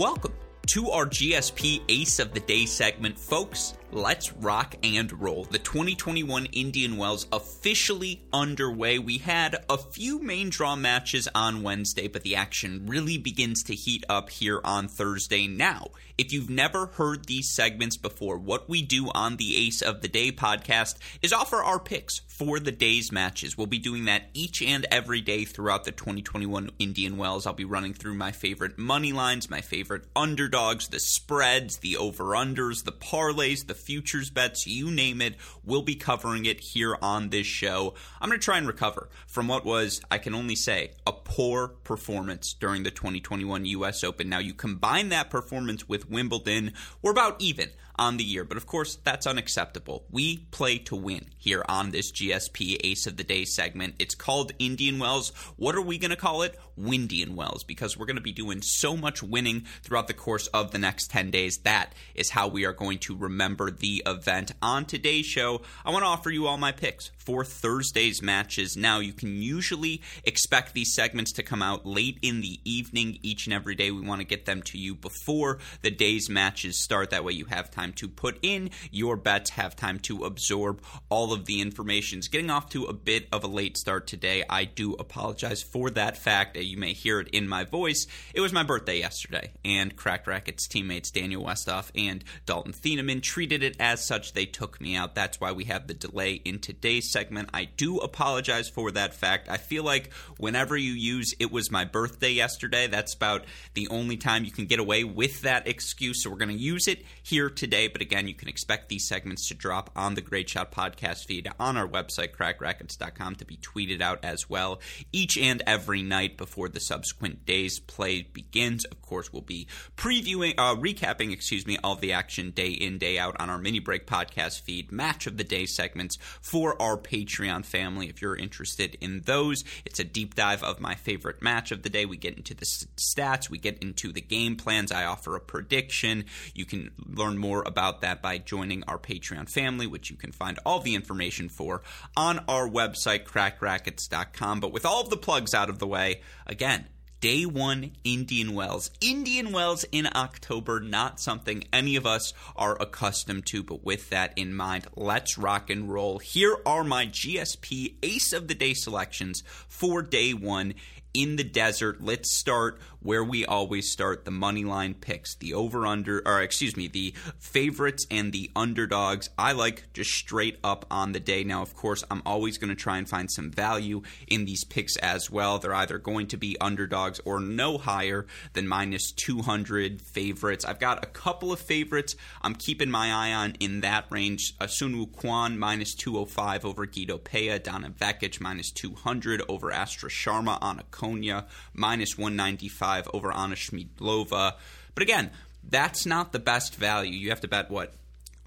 Welcome to our GSP Ace of the Day segment, folks. Let's rock and roll. The 2021 Indian Wells officially underway. We had a few main draw matches on Wednesday, but the action really begins to heat up here on Thursday. Now, if you've never heard these segments before, what we do on the Ace of the Day podcast is offer our picks for the day's matches. We'll be doing that each and every day throughout the 2021 Indian Wells. I'll be running through my favorite money lines, my favorite underdogs, the spreads, the over-unders, the parlays, the futures bets, you name it. We'll be covering it here on this show. I'm going to try and recover from what was, I can only say, a poor performance during the 2021 US Open. Now, you combine that performance with Wimbledon, we're about even on the year. But of course, that's unacceptable. We play to win here on this GSP Ace of the Day segment. It's called Indian Wells. What are we going to call it? Windian Wells, because we're going to be doing so much winning throughout the course of the next 10 days. That is how we are going to remember the event. On today's show, I want to offer you all my picks for Thursday's matches. Now, you can usually expect these segments to come out late in the evening each and every day. We want to get them to you before the day's matches start. That way, you have time to put in your bets, have time to absorb all of the information. It's getting off to a bit of a late start today. I do apologize for that fact. You may hear it in my voice. It was my birthday yesterday, and Cracked Racquets teammates Daniel Westoff and Dalton Thieneman treated it as such. They took me out. That's why we have the delay in today's segment. I do apologize for that fact. I feel like whenever you use it was my birthday yesterday, that's about the only time you can get away with that excuse. So we're going to use it here today. But again, you can expect these segments to drop on the Great Shot podcast feed on our website, crackedracquets.com, to be tweeted out as well each and every night before the subsequent day's play begins. Of course, we'll be previewing, uh, recapping, excuse me, all the action day in, day out on our mini break podcast feed, match of the day segments for our Patreon family. If you're interested in those, it's a deep dive of my favorite match of the day. We get into the stats, we get into the game plans. I offer a prediction. You can learn more about that by joining our Patreon family, which you can find all the information for on our website, crackedracquets.com. But with all of the plugs out of the way, again, Day one, Indian Wells. Indian Wells in October, not something any of us are accustomed to, but with that in mind, let's rock and roll. Here are my GSP Ace of the Day selections for day one in the desert. Let's start where we always start the money line picks, the over under, or excuse me, the favorites and the underdogs. I like just straight up on the day. Now, of course, I'm always going to try and find some value in these picks as well. They're either going to be underdogs or no higher than minus 200 favorites. I've got a couple of favorites I'm keeping my eye on in that range. Uh, Kwon minus 205 over Guido Pella, Donna Vekic minus 200 over Astra Sharma Anna Konjuh, minus 195 over Anna Schmiedlova. But again, that's not the best value. You have to bet what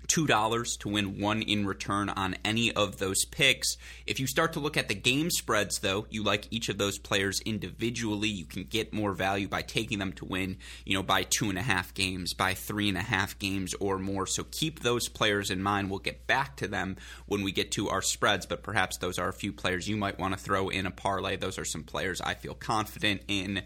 $2 to win one in return on any of those picks. If you start to look at the game spreads, though, you like each of those players individually, you can get more value by taking them to win, you know, by two and a half games, by three and a half games or more. So keep those players in mind. We'll get back to them when we get to our spreads, but perhaps those are a few players you might want to throw in a parlay. Those are some players I feel confident in.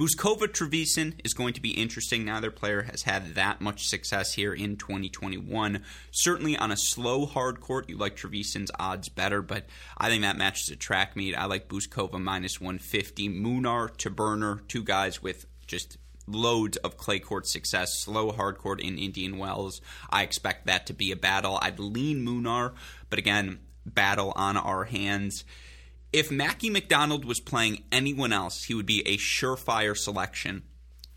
Bouzkova Trevisan is going to be interesting. Neither player has had that much success here in 2021. Certainly on a slow hard court, you like Trevisan's odds better, but I think that matches a track meet. I like Bouzkova minus 150. Munar Taberner, two guys with just loads of clay court success, slow hard court in Indian Wells. I expect that to be a battle. I'd lean Munar, but again, battle on our hands if Mackie McDonald was playing anyone else, he would be a surefire selection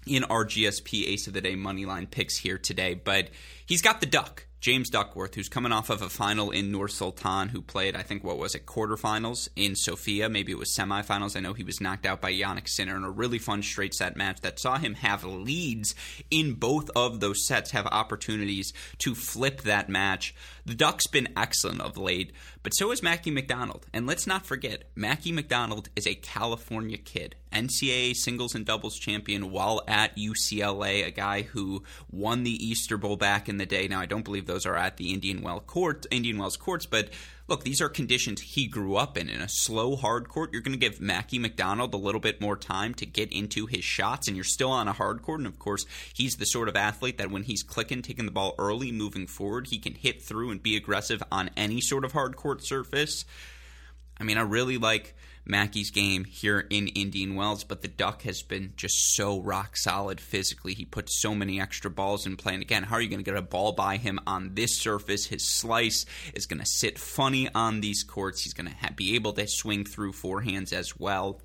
in our GSP Ace of the Day moneyline picks here today. But he's got the duck. James Duckworth, who's coming off of a final in Nur Sultan, who played, I think, what was it, quarterfinals in Sofia. Maybe it was semifinals. I know he was knocked out by Jannik Sinner in a really fun straight set match that saw him have leads in both of those sets, have opportunities to flip that match. The Duck's been excellent of late, but so is Mackie McDonald. And let's not forget, Mackie McDonald is a California kid, NCAA singles and doubles champion while at UCLA, a guy who won the Easter Bowl back in the day. Now, I don't believe those are at the Indian Wells court, Indian Wells courts, but look, these are conditions he grew up in. In a slow, hard court, you're going to give Mackie McDonald a little bit more time to get into his shots, and you're still on a hard court. And of course, he's the sort of athlete that when he's clicking, taking the ball early, moving forward, he can hit through and be aggressive on any sort of hard court surface. I mean, I really like Mackie's game here in Indian Wells, but the Duck has been just so rock solid physically. He puts so many extra balls in play. And again, how are you going to get a ball by him on this surface? His slice is going to sit funny on these courts. He's going to ha- be able to swing through forehands as well.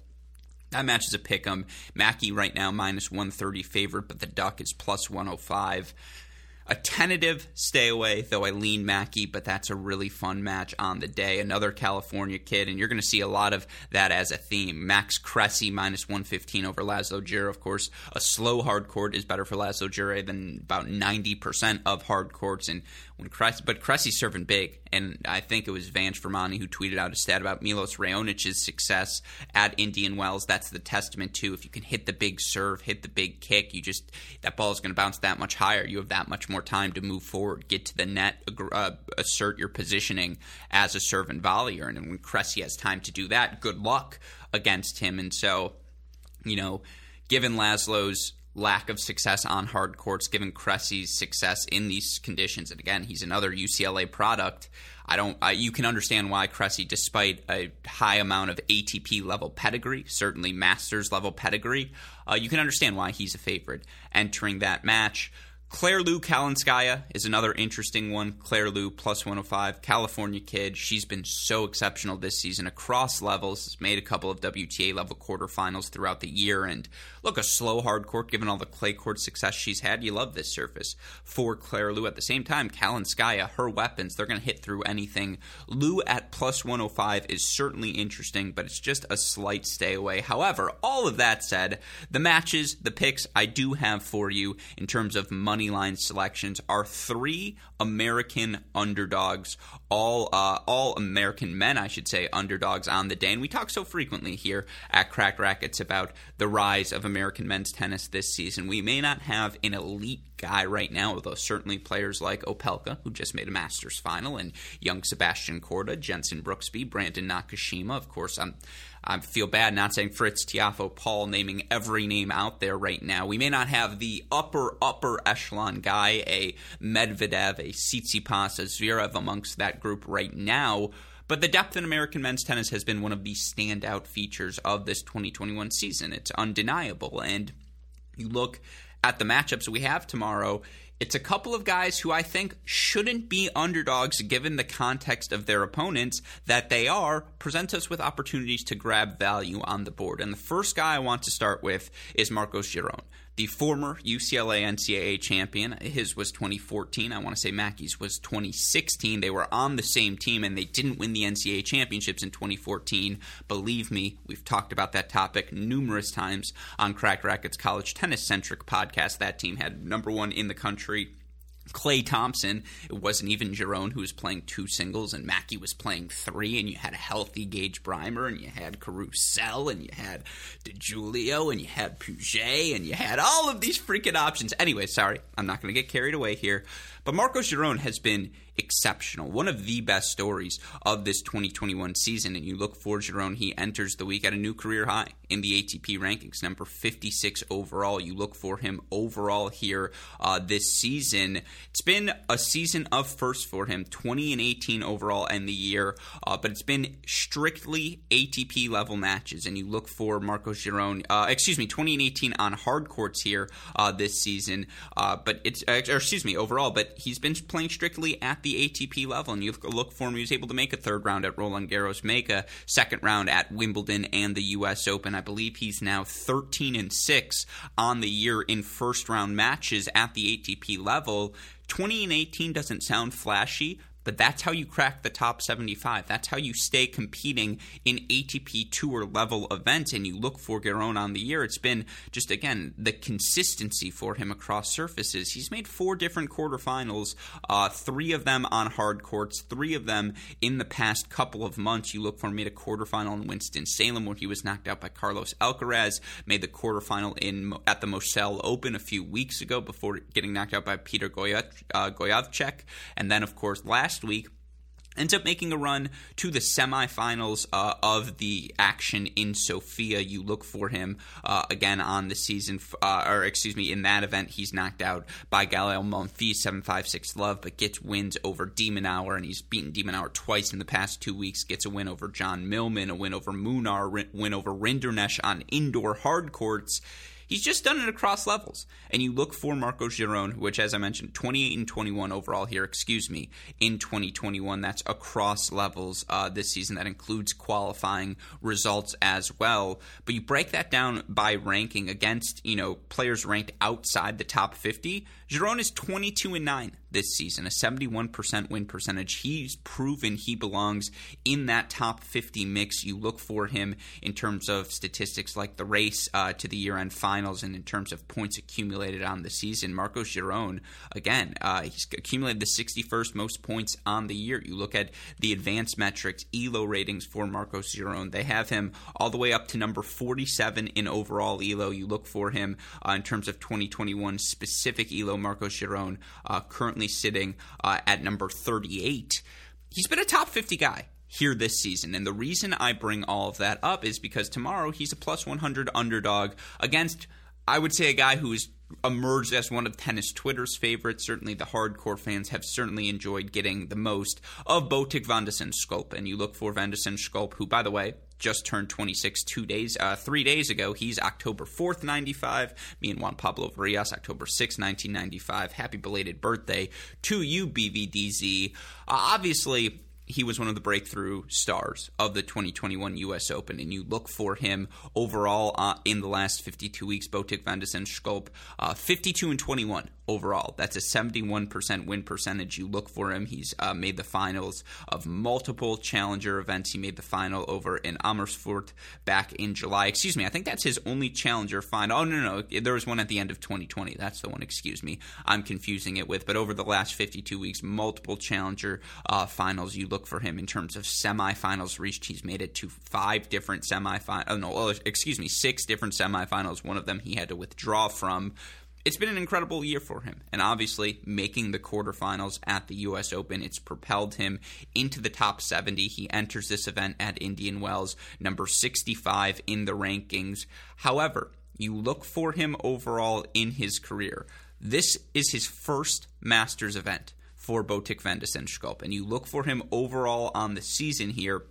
That match is a pick 'em. Mackey right now minus 130 favorite, but the Duck is plus 105 a tentative stay away, though I lean Mackey, but that's a really fun match on the day. Another California kid, and you're going to see a lot of that as a theme. Max Cressy minus 115 over Laslo Djere. Of course, a slow hard court is better for Laslo Djere than about 90% of hard courts. And when Cressy, but Cressy's serving big, and I think it was Vance Vermani who tweeted out a stat about Milos Raonic's success at Indian Wells. That's the testament to if you can hit the big serve, hit the big kick, you just that ball is going to bounce that much higher. You have that much more time to move forward, get to the net, uh, assert your positioning as a serve and volleyer. And when Cressy has time to do that, good luck against him. And so, you know, given Laslo's lack of success on hard courts, given Cressy's success in these conditions. And again, he's another UCLA product. I don't. Uh, you can understand why Cressy, despite a high amount of ATP level pedigree, certainly Masters level pedigree, uh, you can understand why he's a favorite entering that match. Claire Liu Kalinskaya is another interesting one. Claire Liu, plus 105, California kid. She's been so exceptional this season across levels. Has made a couple of WTA level quarterfinals throughout the year. And look, a slow hard court, given all the clay court success she's had. You love this surface for Claire Liu. At the same time, Kalinskaya, her weapons, they're going to hit through anything. Liu at plus 105 is certainly interesting, but it's just a slight stay away. However, all of that said, the matches, the picks I do have for you in terms of money money line selections are three American underdogs, all uh, all American men, I should say, underdogs on the day. And we talk so frequently here at Cracked Racquets about the rise of American men's tennis this season. We may not have an elite guy right now, although certainly players like Opelka, who just made a Masters final, and young Sebastian Korda, Jensen Brooksby, Brandon Nakashima. Of course, I'm I feel bad not saying Fritz Tiafoe Paul, naming every name out there right now. We may not have the upper, upper echelon guy, a Medvedev, a Tsitsipas, a Zverev amongst that group right now, but the depth in American men's tennis has been one of the standout features of this 2021 season. It's undeniable. And you look at the matchups we have tomorrow, it's a couple of guys who I think shouldn't be underdogs given the context of their opponents that they are, present us with opportunities to grab value on the board. And the first guy I want to start with is Marcos Giron the former UCLA NCAA champion. His was 2014. I want to say Mackey's was 2016. They were on the same team and they didn't win the NCAA championships in 2014. Believe me, we've talked about that topic numerous times on Cracked Racquets College Tennis Centric podcast. That team had number one in the country Clay Thompson, it wasn't even Giron who was playing two singles, and Mackie was playing three, and you had a healthy Gage Brymer, and you had Caruso, and you had DiGiulio, and you had Puget, and you had all of these freaking options. Anyway, sorry, I'm not going to get carried away here. But Marcos Giron has been exceptional. One of the best stories of this 2021 season. And you look for Giron, he enters the week at a new career high in the ATP rankings, number 56 overall. You look for him overall here uh, this season. It's been a season of first for him, 20 and 18 overall in the year, uh, but it's been strictly ATP level matches. And you look for Marcos Giron, uh, excuse me, 20 and 18 on hard courts here uh, this season, uh, but it's, uh, excuse me, overall, but he's been playing strictly at the the ATP level, and you look for him. He was able to make a third round at Roland Garros, make a second round at Wimbledon and the U.S. Open. I believe he's now 13 and six on the year in first round matches at the ATP level 20 and 18 doesn't sound flashy, but that's how you crack the top 75. That's how you stay competing in ATP Tour level events. And you look for Giron on the year. It's been just, again, the consistency for him across surfaces. He's made four different quarterfinals, uh, three of them on hard courts, three of them in the past couple of months. You look for him made a quarterfinal in Winston-Salem where he was knocked out by Carlos Alcaraz, made the quarterfinal in at the Moselle Open a few weeks ago before getting knocked out by Peter uh, Gojowczyk. And then, of course, last last week ends up making a run to the semifinals uh, of the action in Sofia. You look for him uh, again on the season, uh, or excuse me, in that event, he's knocked out by Gael Monfils, 7 5 6 love, but gets wins over de Minaur, and he's beaten de Minaur twice in the past two weeks. Gets a win over John Millman, a win over Munar, win over Rinderknech on indoor hard courts. He's just done it across levels. And you look for Marcos Giron, which, as I mentioned, 28 and 21 overall here, excuse me, in 2021. That's across levels uh, this season. That includes qualifying results as well. But you break that down by ranking against, you know, players ranked outside the top 50. Giron is 22 and 9 this season, a 71% win percentage. He's proven he belongs in that top 50 mix. You look for him in terms of statistics like the race uh, to the year end finals and in terms of points accumulated on the season. Marcos Giron, again, uh, he's accumulated the 61st most points on the year. You look at the advanced metrics, ELO ratings for Marcos Giron. They have him all the way up to number 47 in overall ELO. You look for him uh, in terms of 2021 specific ELO Marcos Giron, uh, currently sitting uh, at number 38. He's been a top 50 guy here this season. And the reason I bring all of that up is because tomorrow he's a plus 100 underdog against, I would say, a guy who's emerged as one of tennis Twitter's favorites. Certainly, the hardcore fans have certainly enjoyed getting the most of Botic van Zandschulp. And you look for van Zandschulp, who, by the way, just turned 26 two days, uh, three days ago. He's October 4th, 95. Me and Juan Pablo Varillas, October 6th, 1995. Happy belated birthday to you, BVDZ. Uh, obviously, he was one of the breakthrough stars of the 2021 U.S. Open, and you look for him overall uh, in the last 52 weeks. Botic van de Zandschulp, uh, 52 and 21 overall. That's a 71% win percentage. You look for him. He's uh, made the finals of multiple challenger events. He made the final over in Amersfoort back in July. Excuse me, I think that's his only challenger final. Oh, no, no, no. There was one at the end of 2020. That's the one, excuse me. I'm confusing it with. But over the last 52 weeks, multiple challenger uh, finals. You look for him in terms of semifinals reached. He's made it to five different semifinals. Oh, no, excuse me, six different semifinals. One of them he had to withdraw from. It's been an incredible year for him, and obviously making the quarterfinals at the U.S. Open, it's propelled him into the top 70. He enters this event at Indian Wells, number 65 in the rankings. However, you look for him overall in his career. This is his first Masters event for de Zandschulp. And you look for him overall on the season here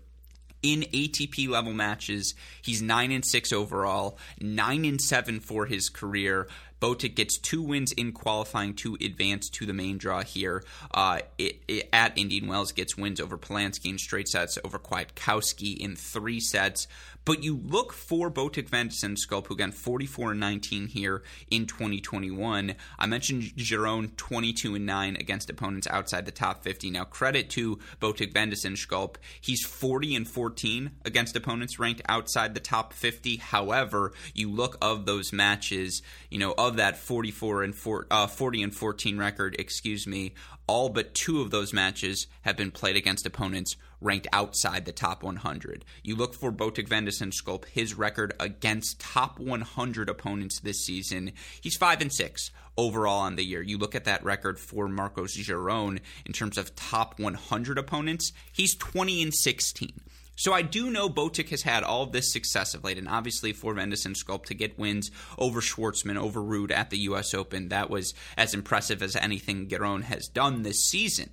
in ATP level matches. He's 9 and 6 overall, 9 and 7 for his career. Botic gets two wins in qualifying to advance to the main draw here. Uh, it, it, at Indian Wells, gets wins over Polansky in straight sets, over Kwiatkowski in three sets. But you look for Botic de who again 44 and 19 here in 2021. I mentioned Giron 22 and 9 against opponents outside the top 50. Now credit to Botic de He's 40 and 14 against opponents ranked outside the top 50. However, you look of those matches, you know, of that 44 and 4, uh, 40 and 14 record, excuse me, all but two of those matches have been played against opponents ranked outside the top 100. You look for Botic van de Zandschulp, his record against top 100 opponents this season. He's 5 and 6 overall on the year. You look at that record for Marcos Giron in terms of top 100 opponents, he's 20 and 16. So I do know Botic has had all of this success of late, and obviously for van de Zandschulp to get wins over Schwartzman, over Ruud at the U.S. Open, that was as impressive as anything Giron has done this season.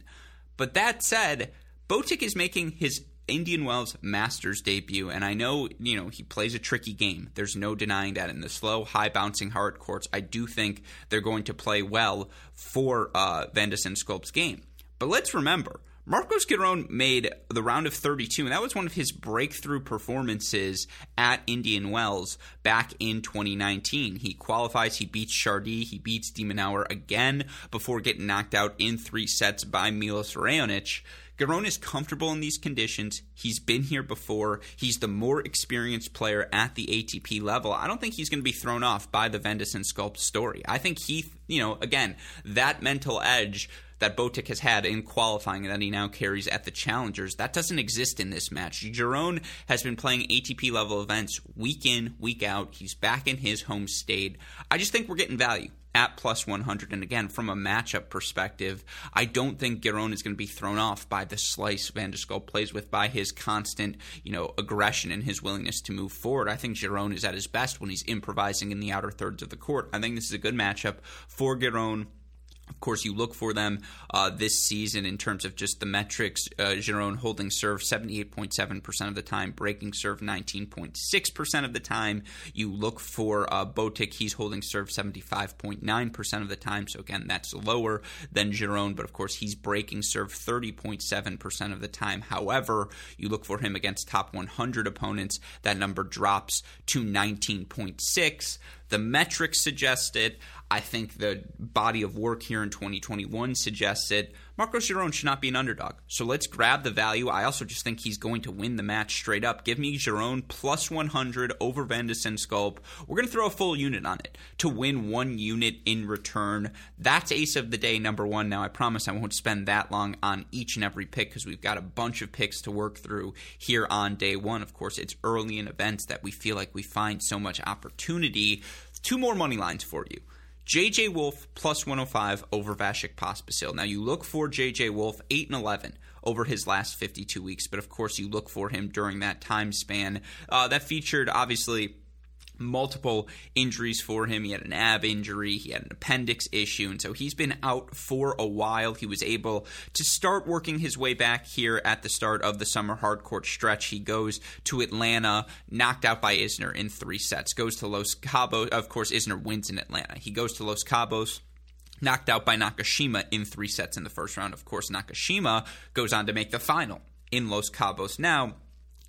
But that said, Botic is making his Indian Wells Masters debut, and I know you know he plays a tricky game. There's no denying that. In the slow, high bouncing hard courts, I do think they're going to play well for uh, Van de Zandschulp's game. But let's remember, Marcos Giron made the round of 32, and that was one of his breakthrough performances at Indian Wells back in 2019. He qualifies, he beats Chardy, he beats de Minaur again before getting knocked out in three sets by Milos Raonic. Giron is comfortable in these conditions. He's been here before. He's the more experienced player at the ATP level. I don't think he's going to be thrown off by the Vendus Sculpt story. I think he, you know, again, that mental edge that Botic has had in qualifying and that he now carries at the Challengers. That doesn't exist in this match. Giron has been playing ATP level events week in, week out. He's back in his home state. I just think we're getting value at plus 100. And again, from a matchup perspective, I don't think Giron is going to be thrown off by the slice Van der Sculpt plays with, by his constant, you know, aggression and his willingness to move forward. I think Giron is at his best when he's improvising in the outer thirds of the court. I think this is a good matchup for Giron of course, you look for them uh, this season in terms of just the metrics. Uh, Giron holding serve 78.7% of the time, breaking serve 19.6% of the time. You look for uh, Botic, he's holding serve 75.9% of the time. So, again, that's lower than Giron, but of course, he's breaking serve 30.7% of the time. However, you look for him against top 100 opponents, that number drops to 19.6. The metrics suggest it. I think the body of work here in 2021 suggests it. Marcos Giron should not be an underdog. So let's grab the value. I also just think he's going to win the match straight up. Give me Giron plus 100 over Van de Sculpt. We're going to throw a full unit on it to win one unit in return. That's ace of the day number one. Now, I promise I won't spend that long on each and every pick because we've got a bunch of picks to work through here on day one. Of course, it's early in events that we feel like we find so much opportunity. Two more money lines for you. JJ Wolf plus 105 over Vasek Pospisil. Now you look for JJ Wolf 8 and 11 over his last 52 weeks, but of course you look for him during that time span. Uh, that featured obviously multiple injuries for him. He had an ab injury, he had an appendix issue, and so he's been out for a while. He was able to start working his way back here at the start of the summer hardcourt stretch. He goes to Atlanta, knocked out by Isner in three sets, goes to Los Cabos. Of course, Isner wins in Atlanta. He goes to Los Cabos knocked out by Nakashima in three sets in the first round. Of course, Nakashima goes on to make the final in Los Cabos. Now,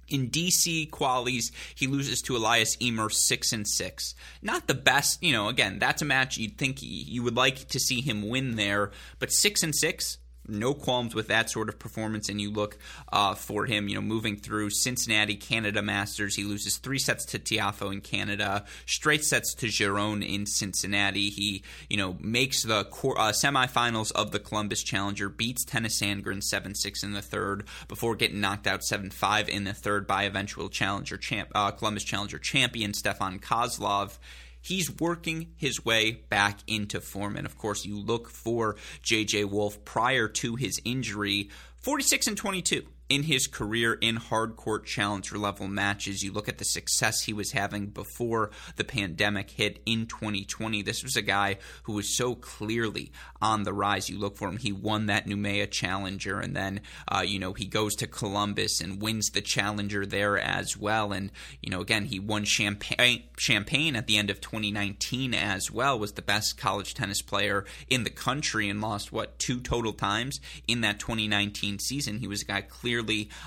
in DC qualies, he loses to Elias Ymer six and six. Not the best, you know. Again, that's a match you'd think you would like to see him win there, but six and six no qualms with that sort of performance. And you look uh, for him, you know, moving through Cincinnati, Canada Masters. He loses three sets to Tiafoe in Canada, straight sets to Giron in Cincinnati. He, you know, makes the uh, semifinals of the Columbus Challenger, beats Tennys Sandgren 7 6 in the third before getting knocked out 7 5 in the third by eventual Challenger champ, uh, Columbus Challenger champion Stefan Kozlov he's working his way back into form. And of course, you look for JJ Wolf prior to his injury 46 and 22 in his career in hardcourt challenger level matches. You look at the success he was having before the pandemic hit in 2020. This was a guy who was so clearly on the rise. You look for him. He won that Noumea Challenger, and then uh, you know he goes to Columbus and wins the Challenger there as well. And you know again he won Champagne Champaign at the end of 2019 as well. Was the best college tennis player in the country and lost what two total times in that 2019 season. He was a guy clearly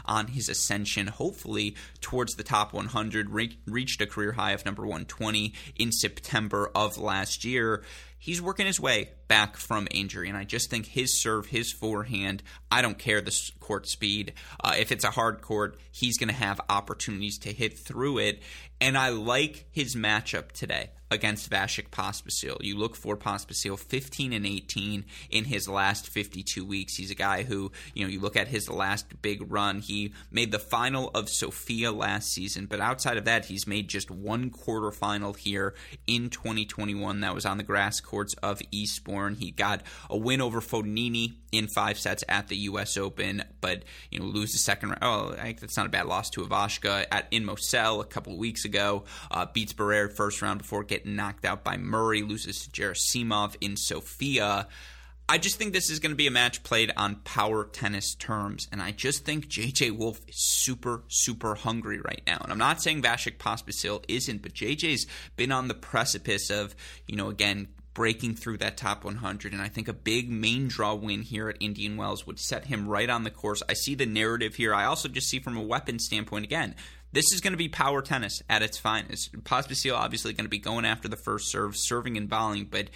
on his ascension, hopefully towards the top 100. Re- reached a career high of number 120 in September of last year he's working his way back from injury. And I just think his serve, his forehand, I don't care the court speed. Uh, if it's a hard court, he's going to have opportunities to hit through it. And I like his matchup today against Vasek Pospisil. You look for Pospisil 15 and 18 in his last 52 weeks. He's a guy who, you know, you look at his last big run, he made the final of Sofia last season, but outside of that, he's made just one quarterfinal here in 2021 that was on the grass courts of Eastbourne. He got a win over Fognini in five sets at the U.S. Open, but you know lose the second round. Oh, I think that's not a bad loss to Ivashka at in Moselle a couple of weeks ago. Uh, beats Barrera first round before getting knocked out by Murray. Loses to Gerasimov in Sofia. I just think this is going to be a match played on power tennis terms, and I just think JJ Wolf is super, super hungry right now. And I'm not saying Vasek Pospisil isn't, but JJ's been on the precipice of, you know, again, breaking through that top 100. And I think a big main draw win here at Indian Wells would set him right on the course. I see the narrative here. I also just see from a weapon standpoint again. This is going to be power tennis at its finest. Pospisil obviously going to be going after the first serve, serving and volleying, but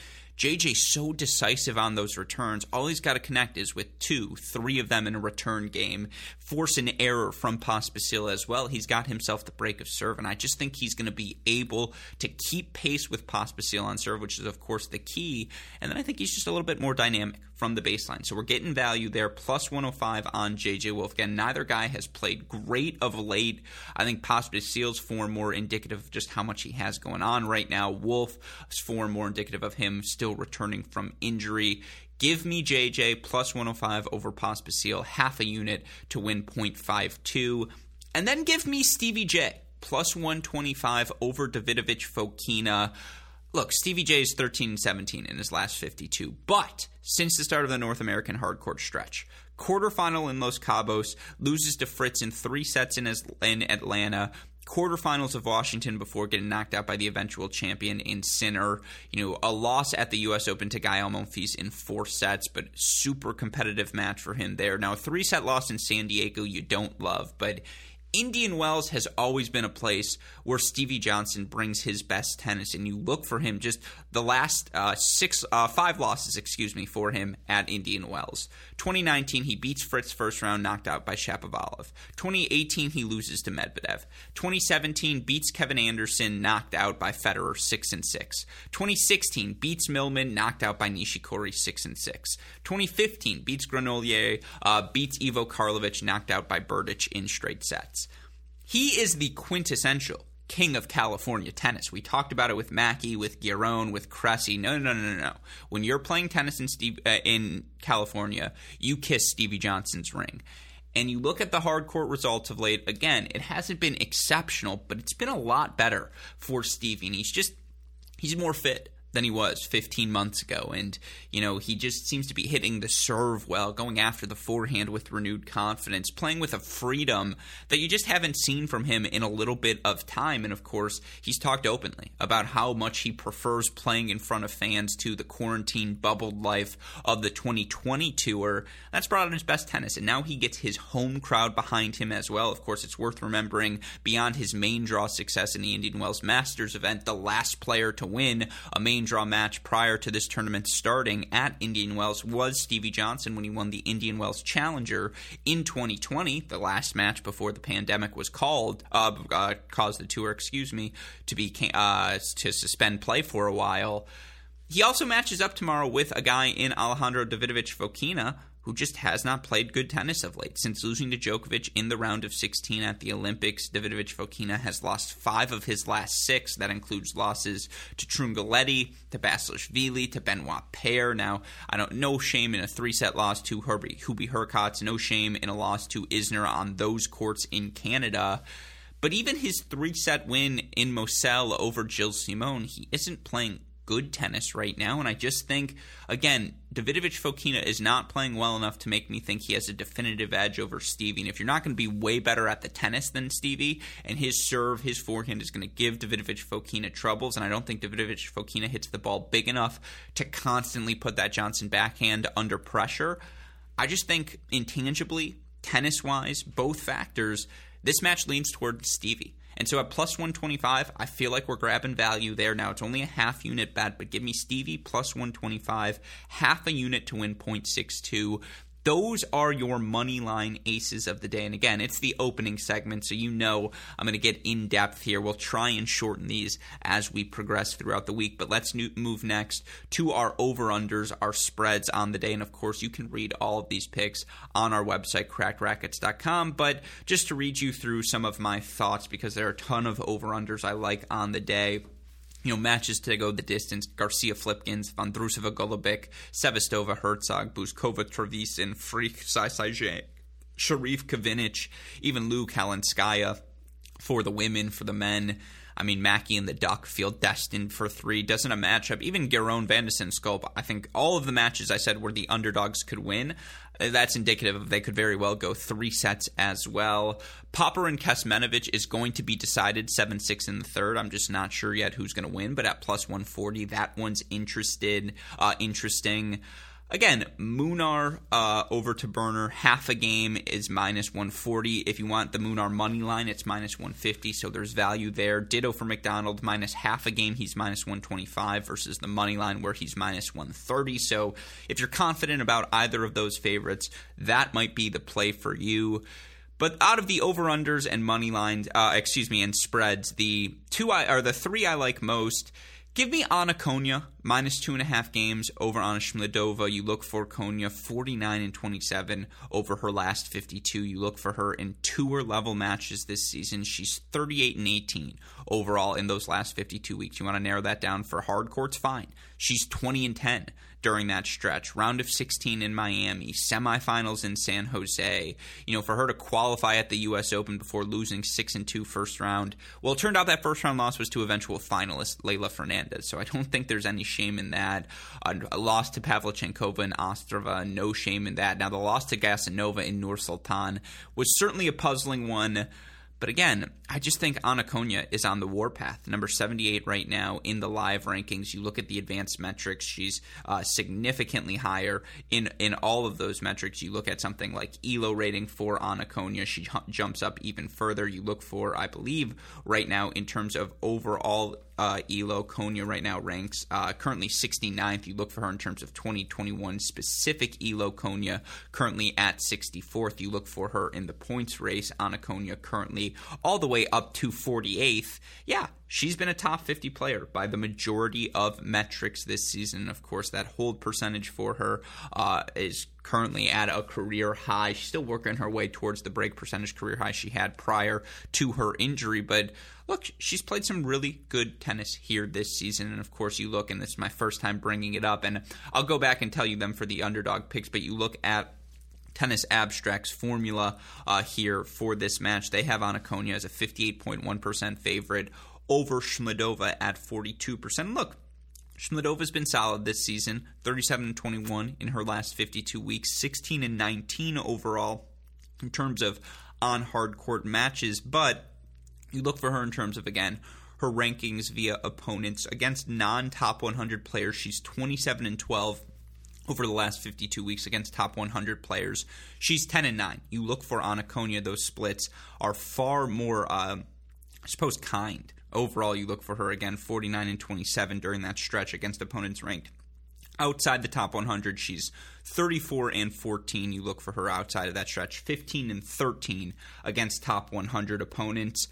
JJ so decisive on those returns. All he's got to connect is with two, three of them in a return game. Force an error from Pospisil as well. He's got himself the break of serve, and I just think he's going to be able to keep pace with Pospisil on serve, which is of course the key. And then I think he's just a little bit more dynamic from the baseline. So we're getting value there, plus 105 on JJ Wolf. Again, neither guy has played great of late. I think Pospisil's form more indicative of just how much he has going on right now. Wolf's form more indicative of him still still returning from injury. Give me JJ plus 105 over Pospisil, half a unit to win 0.52. And then give me Stevie J plus 125 over Davidovich Fokina. Look, Stevie J is 13 17 in his last 52, but since the start of the North American hardcourt stretch, quarterfinal in Los Cabos, loses to Fritz in three sets in, in Atlanta, quarterfinals of Washington before getting knocked out by the eventual champion in Sinner. You know, a loss at the U.S. Open to Gael Monfils in four sets, but super competitive match for him there. Now, a three set loss in San Diego you don't love, but Indian Wells has always been a place where Stevie Johnson brings his best tennis, and you look for him. Just the last uh, six, uh, five losses, excuse me, for him at Indian Wells. 2019, he beats Fritz first round, knocked out by Shapovalov. 2018, he loses to Medvedev. 2017, beats Kevin Anderson, knocked out by Federer, six and six. 2016, beats Millman, knocked out by Nishikori, six and six. 2015, beats Granollers, uh, beats Ivo Karlovic, knocked out by Berdych in straight sets. He is the quintessential king of California tennis. We talked about it with Mackey, with Giron, with Cressy. No, no, no, no, no. When you're playing tennis in, Steve, uh, in California, you kiss Stevie Johnson's ring. And you look at the hard court results of late, again, it hasn't been exceptional, but it's been a lot better for Stevie. And he's just, he's more fit than he was 15 months ago. And, you know, he just seems to be hitting the serve well, going after the forehand with renewed confidence, playing with a freedom that you just haven't seen from him in a little bit of time. And of course, he's talked openly about how much he prefers playing in front of fans to the quarantine bubbled life of the 2020 tour. That's brought on his best tennis. And now he gets his home crowd behind him as well. Of course, it's worth remembering beyond his main draw success in the Indian Wells Masters event, the last player to win a main main draw match prior to this tournament starting at Indian Wells was Stevie Johnson when he won the Indian Wells Challenger in 2020, the last match before the pandemic was called, uh, uh, caused the tour, excuse me, to be uh, to suspend play for a while. He also matches up tomorrow with a guy in Alejandro Davidovich Fokina who just has not played good tennis of late. Since losing to Djokovic in the round of 16 at the Olympics, Davidovich Fokina has lost five of his last six. That includes losses to Trungelliti, to Basilashvili, to Benoit Paire. Now, I don't no shame in a three-set loss to Herbie Hubie Hurkacz, no shame in a loss to Isner on those courts in Canada. But even his three-set win in Moselle over Gilles Simon, he isn't playing good tennis right now. And I just think, again, Davidovich Fokina is not playing well enough to make me think he has a definitive edge over Stevie. And if you're not going to be way better at the tennis than Stevie, and his serve, his forehand is going to give Davidovich Fokina troubles, and I don't think Davidovich Fokina hits the ball big enough to constantly put that Johnson backhand under pressure. I just think intangibly, tennis wise, both factors, this match leans toward Stevie. And so at plus 125, I feel like we're grabbing value there. Now it's only a half unit bet, but give me Stevie plus 125, half a unit to win 0.62 those are your money line aces of the day. And again, it's the opening segment, so you know I'm going to get in depth here. We'll try and shorten these as we progress throughout the week. But let's move next to our over unders, our spreads on the day. And of course, you can read all of these picks on our website, crackedracquets.com. But just to read you through some of my thoughts, because there are a ton of over unders I like on the day you know, matches to go the distance. Garcia Flipkens, Vondrousova Golubic, Sevastova Hercog, Bouzkova Trevisan, Freak Saisajek, Sherif Kovinic, even Liu Kalinskaya for the women, for the men. I mean, Mackie and the Duck feel destined for three. Doesn't a matchup, even Giron van de Zandschulp, I think all of the matches I said where the underdogs could win, uh, that's indicative of they could very well go three sets as well. Popper and Kecmanovic is going to be decided 7 6 in the third. I'm just not sure yet who's going to win, but at plus 140, that one's interested, uh, interesting. Again, Munar uh, over Taberner, half a game is minus 140. If you want the Munar money line, it's minus 150, so there's value there. Ditto for McDonald, minus half a game, he's minus 125 versus the money line where he's minus 130. So if you're confident about either of those favorites, that might be the play for you. But out of the over unders and money lines, uh, excuse me, and spreads, the two I or the three I like most Give me Anna Konjuh minus two and a half games over Anna Schmiedlova. You look for Konjuh 49 and 27 over her last 52. You look for her in tour level matches this season. She's 38 and 18 overall in those last 52 weeks. You want to narrow that down for hard courts? Fine. She's 20 and 10 during that stretch. Round of 16 in Miami, semifinals in San Jose. You know, for her to qualify at the U.S. Open before losing six and two first round. Well, it turned out that first round loss was to eventual finalist Leylah Fernandez, so I don't think there's any shame in that. a loss to Pavlyuchenkova and Ostrava, no shame in that. Now, the loss to Gasanova in Nur Sultan was certainly a puzzling one. But again, I just think Anna Konjuh is on the warpath, number 78 right now in the live rankings. You look at the advanced metrics; she's uh, significantly higher in in all of those metrics. You look at something like Elo rating for Anna Konjuh; she jumps up even further. You look for, I believe, right now in terms of overall uh, Elo Konjuh right now ranks uh, currently 69th. You look for her in terms of 2021 specific Elo Konjuh currently at 64th. You look for her in the points race. Anna Konjuh currently all the way up to 48th. Yeah, she's been a top 50 player by the majority of metrics this season. Of course, that hold percentage for her uh, is currently at a career high. She's still working her way towards the break percentage career high she had prior to her injury. But look, she's played some really good tennis here this season. And of course, you look, and this is my first time bringing it up, and I'll go back and tell you them for the underdog picks, but you look at Tennis Abstract's formula uh, here for this match. They have Anna Konjuh as a 58.1% favorite over Schmiedlova at 42%. Look, Schmiedlova's been solid this season, 37 and 21 in her last 52 weeks, 16 and 19 overall in terms of on hard court matches, but you look for her in terms of again her rankings via opponents against non-top 100 players. She's 27 and 12 over the last 52 weeks against top 100 players. She's 10 and 9. You look for Anna Konjuh; those splits are far more, uh, I suppose, kind Overall, you look for her again 49 and 27 during that stretch against opponents ranked outside the top 100. She's 34 and 14. You look for her outside of that stretch 15 and 13 against top 100 opponents.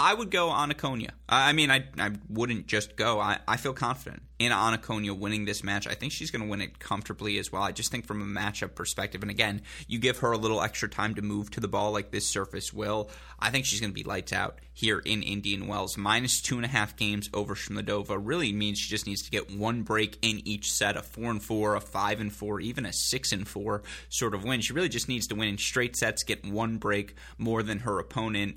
I would go Anna Konjuh. I mean, I, I wouldn't just go. I, I feel confident in Anna Konjuh winning this match. I think she's going to win it comfortably as well. I just think from a matchup perspective, and again, you give her a little extra time to move to the ball like this surface will. I think she's going to be lights out here in Indian Wells. Minus two and a half games over Schmiedlova really means she just needs to get one break in each set a four and four, a five and four, even a six and four sort of win. She really just needs to win in straight sets, get one break more than her opponent.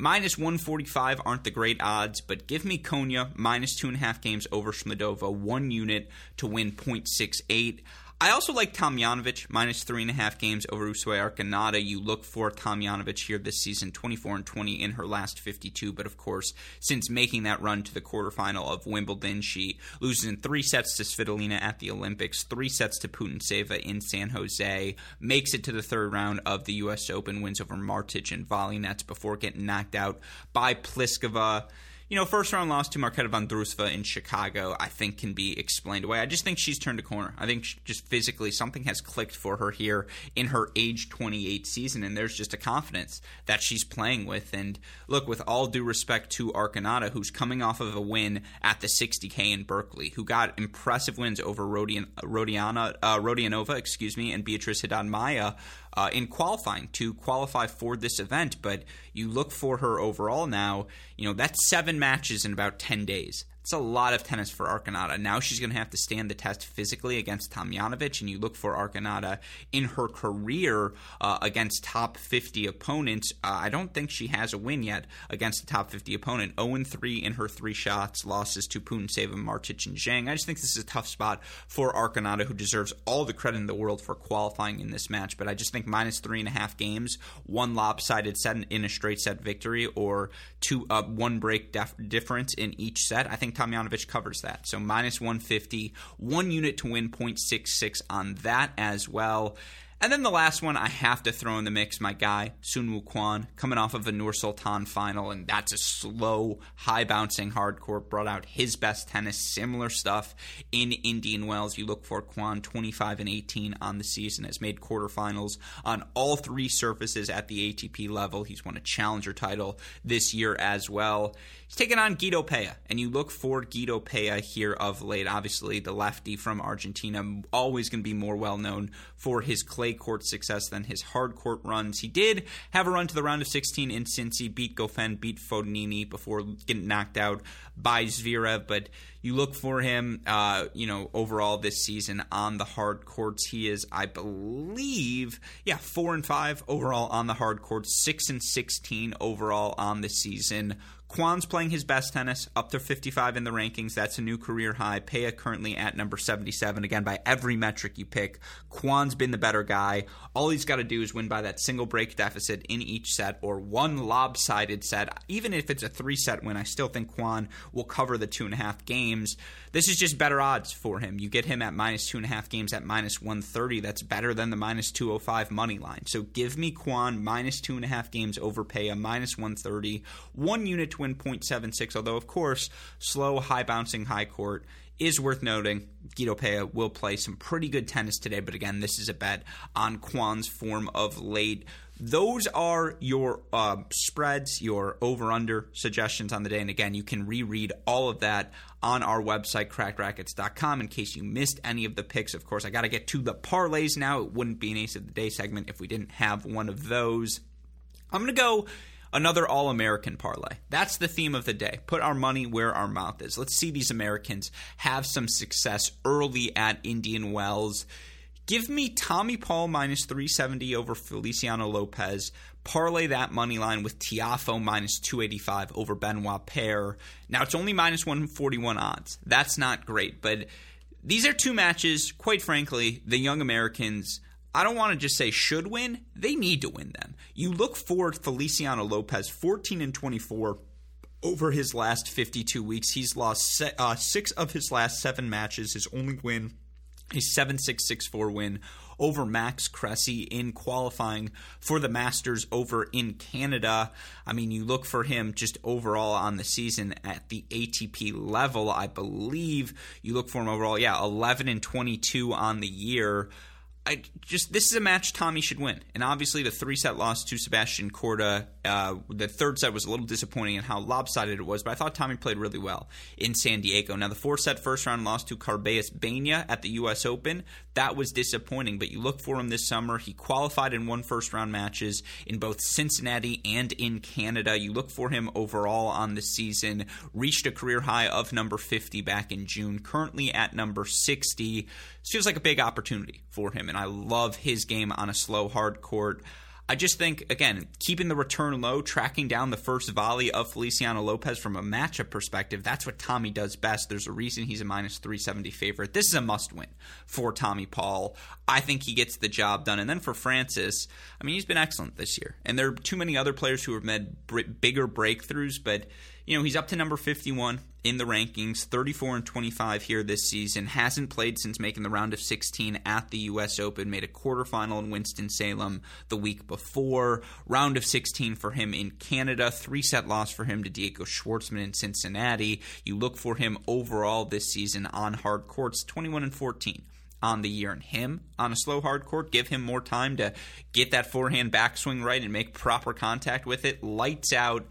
Minus 145 aren't the great odds, but give me Konjuh minus two and a half games over Schmiedlova, one unit to win 0.68. I also like Tomljanovic minus three and a half games over Usue Arconada. You look for Tomljanovic here this season, 24 and 20 in her last 52. But of course, since making that run to the quarterfinal of Wimbledon, she loses in three sets to Svitolina at the Olympics, three sets to Putintseva in San Jose, makes it to the third round of the U.S. Open, wins over Martic and Volynets before getting knocked out by Pliskova you know, first round loss to Marketa Vondrousova in Chicago, I think can be explained away. I just think she's turned a corner. I think just physically something has clicked for her here in her age 28 season, and there's just a confidence that she's playing with. And look, with all due respect to Arconada, who's coming off of a win at the 60K in Berkeley, who got impressive wins over Rodian, Rodiana, uh, Rodionova, excuse me, and Beatriz Haddad Maia uh, in qualifying to qualify for this event. But you look for her overall now, you know, that's seven matches in about 10 days It's a lot of tennis for Arconada. Now she's going to have to stand the test physically against Tomljanovic, and you look for Arconada in her career uh, against top 50 opponents. Uh, I don't think she has a win yet against a top 50 opponent. 0 3 in her three shots, losses to Putintseva, Martic, and Zheng. I just think this is a tough spot for Arconada, who deserves all the credit in the world for qualifying in this match. But I just think minus three and a half games, one lopsided set in a straight set victory, or two uh, one break def- difference in each set. I think Tomljanovic covers that. So minus 150, one unit to win 0.66 on that as well. And then the last one I have to throw in the mix, my guy, Soonwoo Kwon, coming off of a Nur Sultan final, and that's a slow, high bouncing hardcore. Brought out his best tennis, similar stuff in Indian Wells. You look for Kwon, 25 and 18 on the season, has made quarterfinals on all three surfaces at the ATP level. He's won a challenger title this year as well. He's taking on Guido Pella, and you look for Guido Pella here of late. Obviously, the lefty from Argentina, always going to be more well known for his clay court success than his hard court runs. He did have a run to the round of 16 in Cincy, beat Goffin, beat Fognini before getting knocked out by Zverev, but you look for him, uh, you know, overall this season on the hard courts. He is, I believe, yeah, four and five overall on the hard courts, six and 16 overall on the season. Kwon's playing his best tennis, up to 55 in the rankings. That's a new career high. Pella currently at number 77. Again, by every metric you pick, Kwon's been the better guy. All he's got to do is win by that single break deficit in each set or one lopsided set. Even if it's a three set win, I still think Kwon will cover the two and a half games. This is just better odds for him. You get him at minus two and a half games at minus 130. That's better than the minus 205 money line. So give me Kwon minus two and a half games over Pella, minus 130. One unit win 0.76, although, of course, slow, high bouncing, high court is worth noting. Guido Pella will play some pretty good tennis today, but again, this is a bet on Kwon's form of late. Those are your uh, spreads, your over under suggestions on the day. And again, you can reread all of that on our website, crackedracquets.com, in case you missed any of the picks. Of course, I got to get to the parlays now. It wouldn't be an ace of the day segment if we didn't have one of those. I'm going to go another All American parlay. That's the theme of the day. Put our money where our mouth is. Let's see these Americans have some success early at Indian Wells. Give me Tommy Paul minus 370 over Feliciano Lopez. Parlay that money line with Tiafoe minus 285 over Benoit Paire. Now it's only minus 141 odds. That's not great, but these are two matches, quite frankly, the young Americans I don't want to just say should win, they need to win them. You look for Feliciano Lopez, 14 and 24 over his last 52 weeks. He's lost uh, six of his last seven matches. His only win, a 7 6 6 4 win over Max Cressy in qualifying for the Masters over in Canada. I mean, you look for him just overall on the season at the ATP level, I believe. You look for him overall, yeah, 11 and 22 on the year. I just this is a match Tommy should win, and obviously the three set loss to Sebastian Korda. Uh, the third set was a little disappointing in how lopsided it was, but I thought Tommy played really well in San Diego. Now the four set first round loss to Carballes Baena at the U.S. Open that was disappointing, but you look for him this summer. He qualified in one first round matches in both Cincinnati and in Canada. You look for him overall on the season. Reached a career high of number 50 back in June. Currently at number 60. Feels like a big opportunity for him, and I love his game on a slow, hard court. I just think, again, keeping the return low, tracking down the first volley of Feliciano Lopez from a matchup perspective, that's what Tommy does best. There's a reason he's a minus 370 favorite. This is a must win for Tommy Paul. I think he gets the job done. And then for Francis, I mean, he's been excellent this year. And there are too many other players who have made bigger breakthroughs, but you know, he's up to number 51 in the rankings, 34 and 25 here this season. Hasn't played since making the round of 16 at the U.S. Open. Made a quarterfinal in Winston-Salem the week before. Round of 16 for him in Canada. Three set loss for him to Diego Schwartzman in Cincinnati. You look for him overall this season on hard courts, 21 and 14 on the year and him on a slow hard court give him more time to get that forehand backswing right and make proper contact with it lights out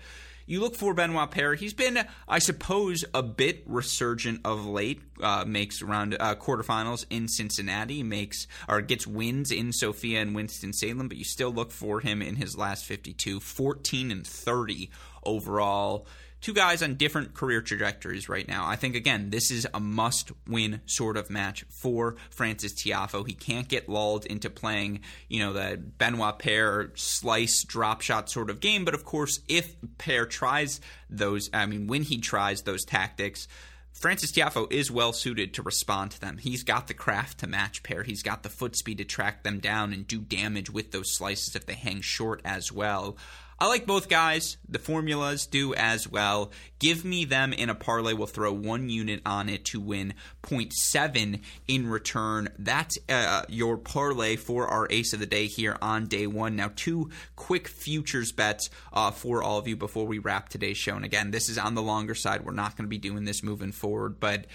you look for Benoit Paire. He's been, I suppose, a bit resurgent of late. Uh, makes around uh, quarterfinals in Cincinnati, makes or gets wins in Sofia and Winston Salem, but you still look for him in his last 52, 14 and 30 overall two guys on different career trajectories right now. I think again, this is a must-win sort of match for Francis Tiafoe. He can't get lulled into playing, you know, the Benoit Paire slice drop shot sort of game. But of course, if Paire tries those, I mean, when he tries those tactics. Francis Tiafoe is well suited to respond to them. He's got the craft to match Paire. He's got the foot speed to track them down and do damage with those slices if they hang short as well. I like both guys. The formulas do as well. Give me them in a parlay. We'll throw one unit on it to win 0.7 in return. That's uh, your parlay for our ace of the day here on day one. Now, two quick futures bets uh, for all of you before we wrap today's show. And again, this is on the longer side. We're not going to be doing this moving forward. But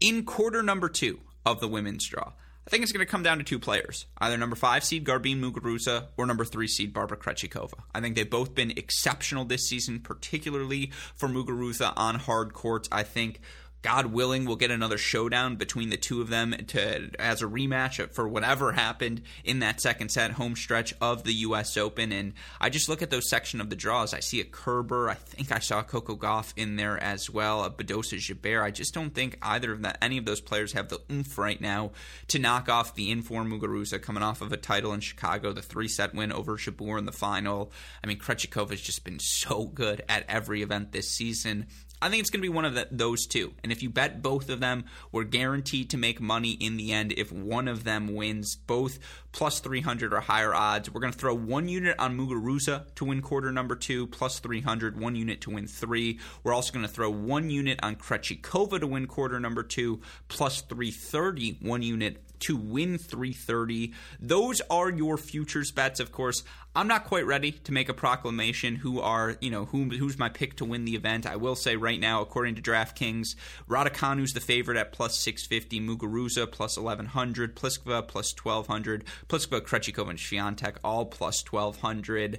in quarter number two of the women's draw, I think it's going to come down to two players, either number five seed Garbine Muguruza or number three seed Barbara Krejcikova. I think they've both been exceptional this season, particularly for Muguruza on hard courts. I think God willing, we'll get another showdown between the two of them to as a rematch for whatever happened in that second set home stretch of the U.S. Open. And I just look at those section of the draws. I see a Kerber. I think I saw Coco Gauff in there as well. A Badosa Jabeur. I just don't think either of that any of those players have the oomph right now to knock off the inform Muguruza coming off of a title in Chicago, the three set win over Jabeur in the final. I mean, Krejcikova has just been so good at every event this season. I think it's going to be one of the, those two. And if you bet both of them, we're guaranteed to make money in the end if one of them wins. Both plus 300 or higher odds. We're going to throw one unit on Muguruza to win quarter number two, plus 300, one unit to win three. We're also going to throw one unit on Krejcikova to win quarter number two, plus 330, one unit to win 330. Those are your futures bets, of course. I'm not quite ready to make a proclamation who are, you know, who, who's my pick to win the event. I will say right now, according to DraftKings, Raducanu's the favorite at plus 650, Muguruza plus 1100, Pliskova plus 1200, Pliskova, Krejcikova, and Swiatek all plus 1200.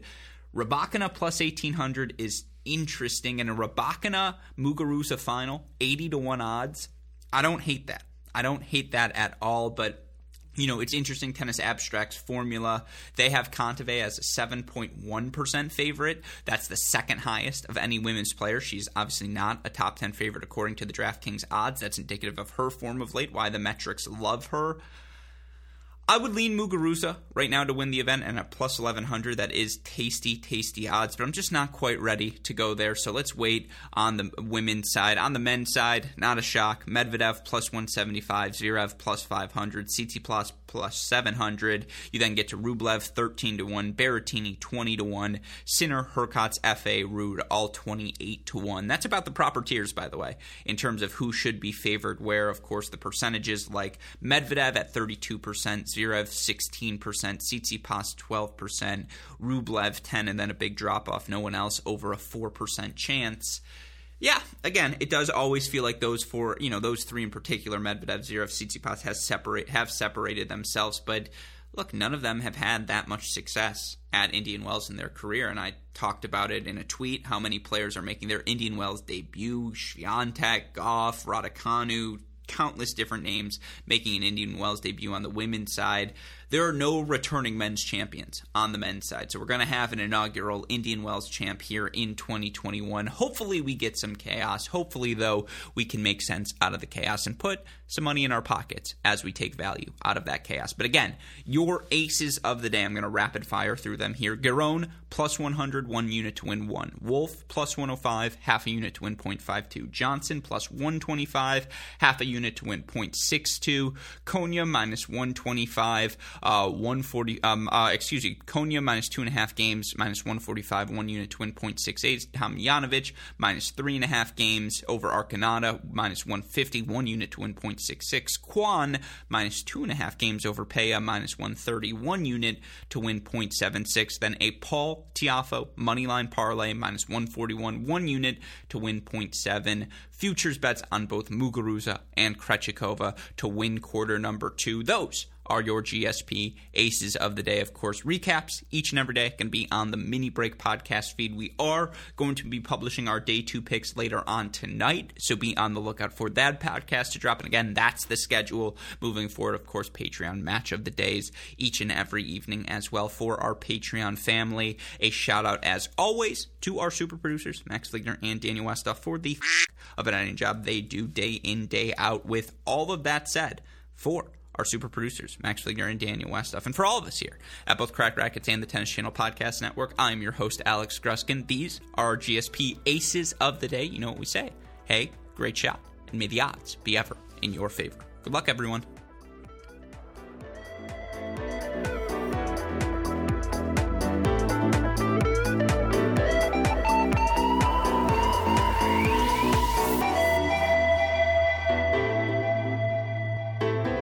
Rybakina plus 1800 is interesting. And a Rybakina Muguruza final, 80 to 1 odds. I don't hate that. I don't hate that at all, but you know, it's interesting. Tennis Abstracts formula. They have Kontaveit as a 7.1% favorite. That's the second highest of any women's player. She's obviously not a top 10 favorite according to the DraftKings odds. That's indicative of her form of late, why the metrics love her. I would lean Muguruza right now to win the event, and at plus 1100, that is tasty, tasty odds, but I'm just not quite ready to go there. So let's wait on the women's side. On the men's side, not a shock. Medvedev plus 175, Zverev plus 500, Tsitsipas plus 700. You then get to Rublev 13 to 1, Berrettini 20 to 1, Sinner, Hurkacz, FA, Ruud, all 28 to 1. That's about the proper tiers, by the way, in terms of who should be favored where. Of course, the percentages like Medvedev at 32%, Zverev 16%, Tsitsipas 12%, Rublev 10 and then a big drop off, no one else over a 4% chance. Yeah, again, it does always feel like those four, you know, those three in particular, Medvedev, Zverev, Tsitsipas has separate have separated themselves, but look, none of them have had that much success at Indian Wells in their career. And I talked about it in a tweet how many players are making their Indian Wells debut Swiatek, Gauff, Raducanu, countless different names making an Indian Wells debut on the women's side. There are no returning men's champions on the men's side. So we're going to have an inaugural Indian Wells champ here in 2021. Hopefully, we get some chaos. Hopefully, though, we can make sense out of the chaos and put some money in our pockets as we take value out of that chaos. But again, your aces of the day, I'm going to rapid fire through them here. Giron, plus 100, one unit to win one. Wolf, plus 105, half a unit to win 0.52. Johnson, plus 125, half a unit to win 0.62. Konjuh, minus 125 uh, 140, um, uh, excuse me, Konjuh minus two and a half games, minus 145, one unit to win 0.68. Tomljanovic minus three and a half games over Arconada, minus 150, one unit to win 0.66. Kwon minus two and a half games over Pella, minus 130, one unit to win 0.76. Then a Paul Tiafoe moneyline parlay, minus 141, one unit to win 0.7. Futures bets on both Muguruza and Krejcikova to win quarter number two. Those are your GSP aces of the day. Of course, recaps each and every day can be on the mini break podcast feed. We are going to be publishing our day two picks later on tonight, so be on the lookout for that podcast to drop. And again, that's the schedule moving forward. Of course, Patreon match of the days each and every evening as well for our Patreon family. A shout out as always to our super producers, Max Fligner and Daniel Westoff, for the of an editing job they do day in, day out. With all of that said, for our super producers, Max Fligner and Daniel Westoff. And for all of us here at both Cracked Racquets and the Tennis Channel Podcast Network, I'm your host, Alex Gruskin. These are our GSP aces of the day. You know what we say. Hey, great shot. And may the odds be ever in your favor. Good luck, everyone.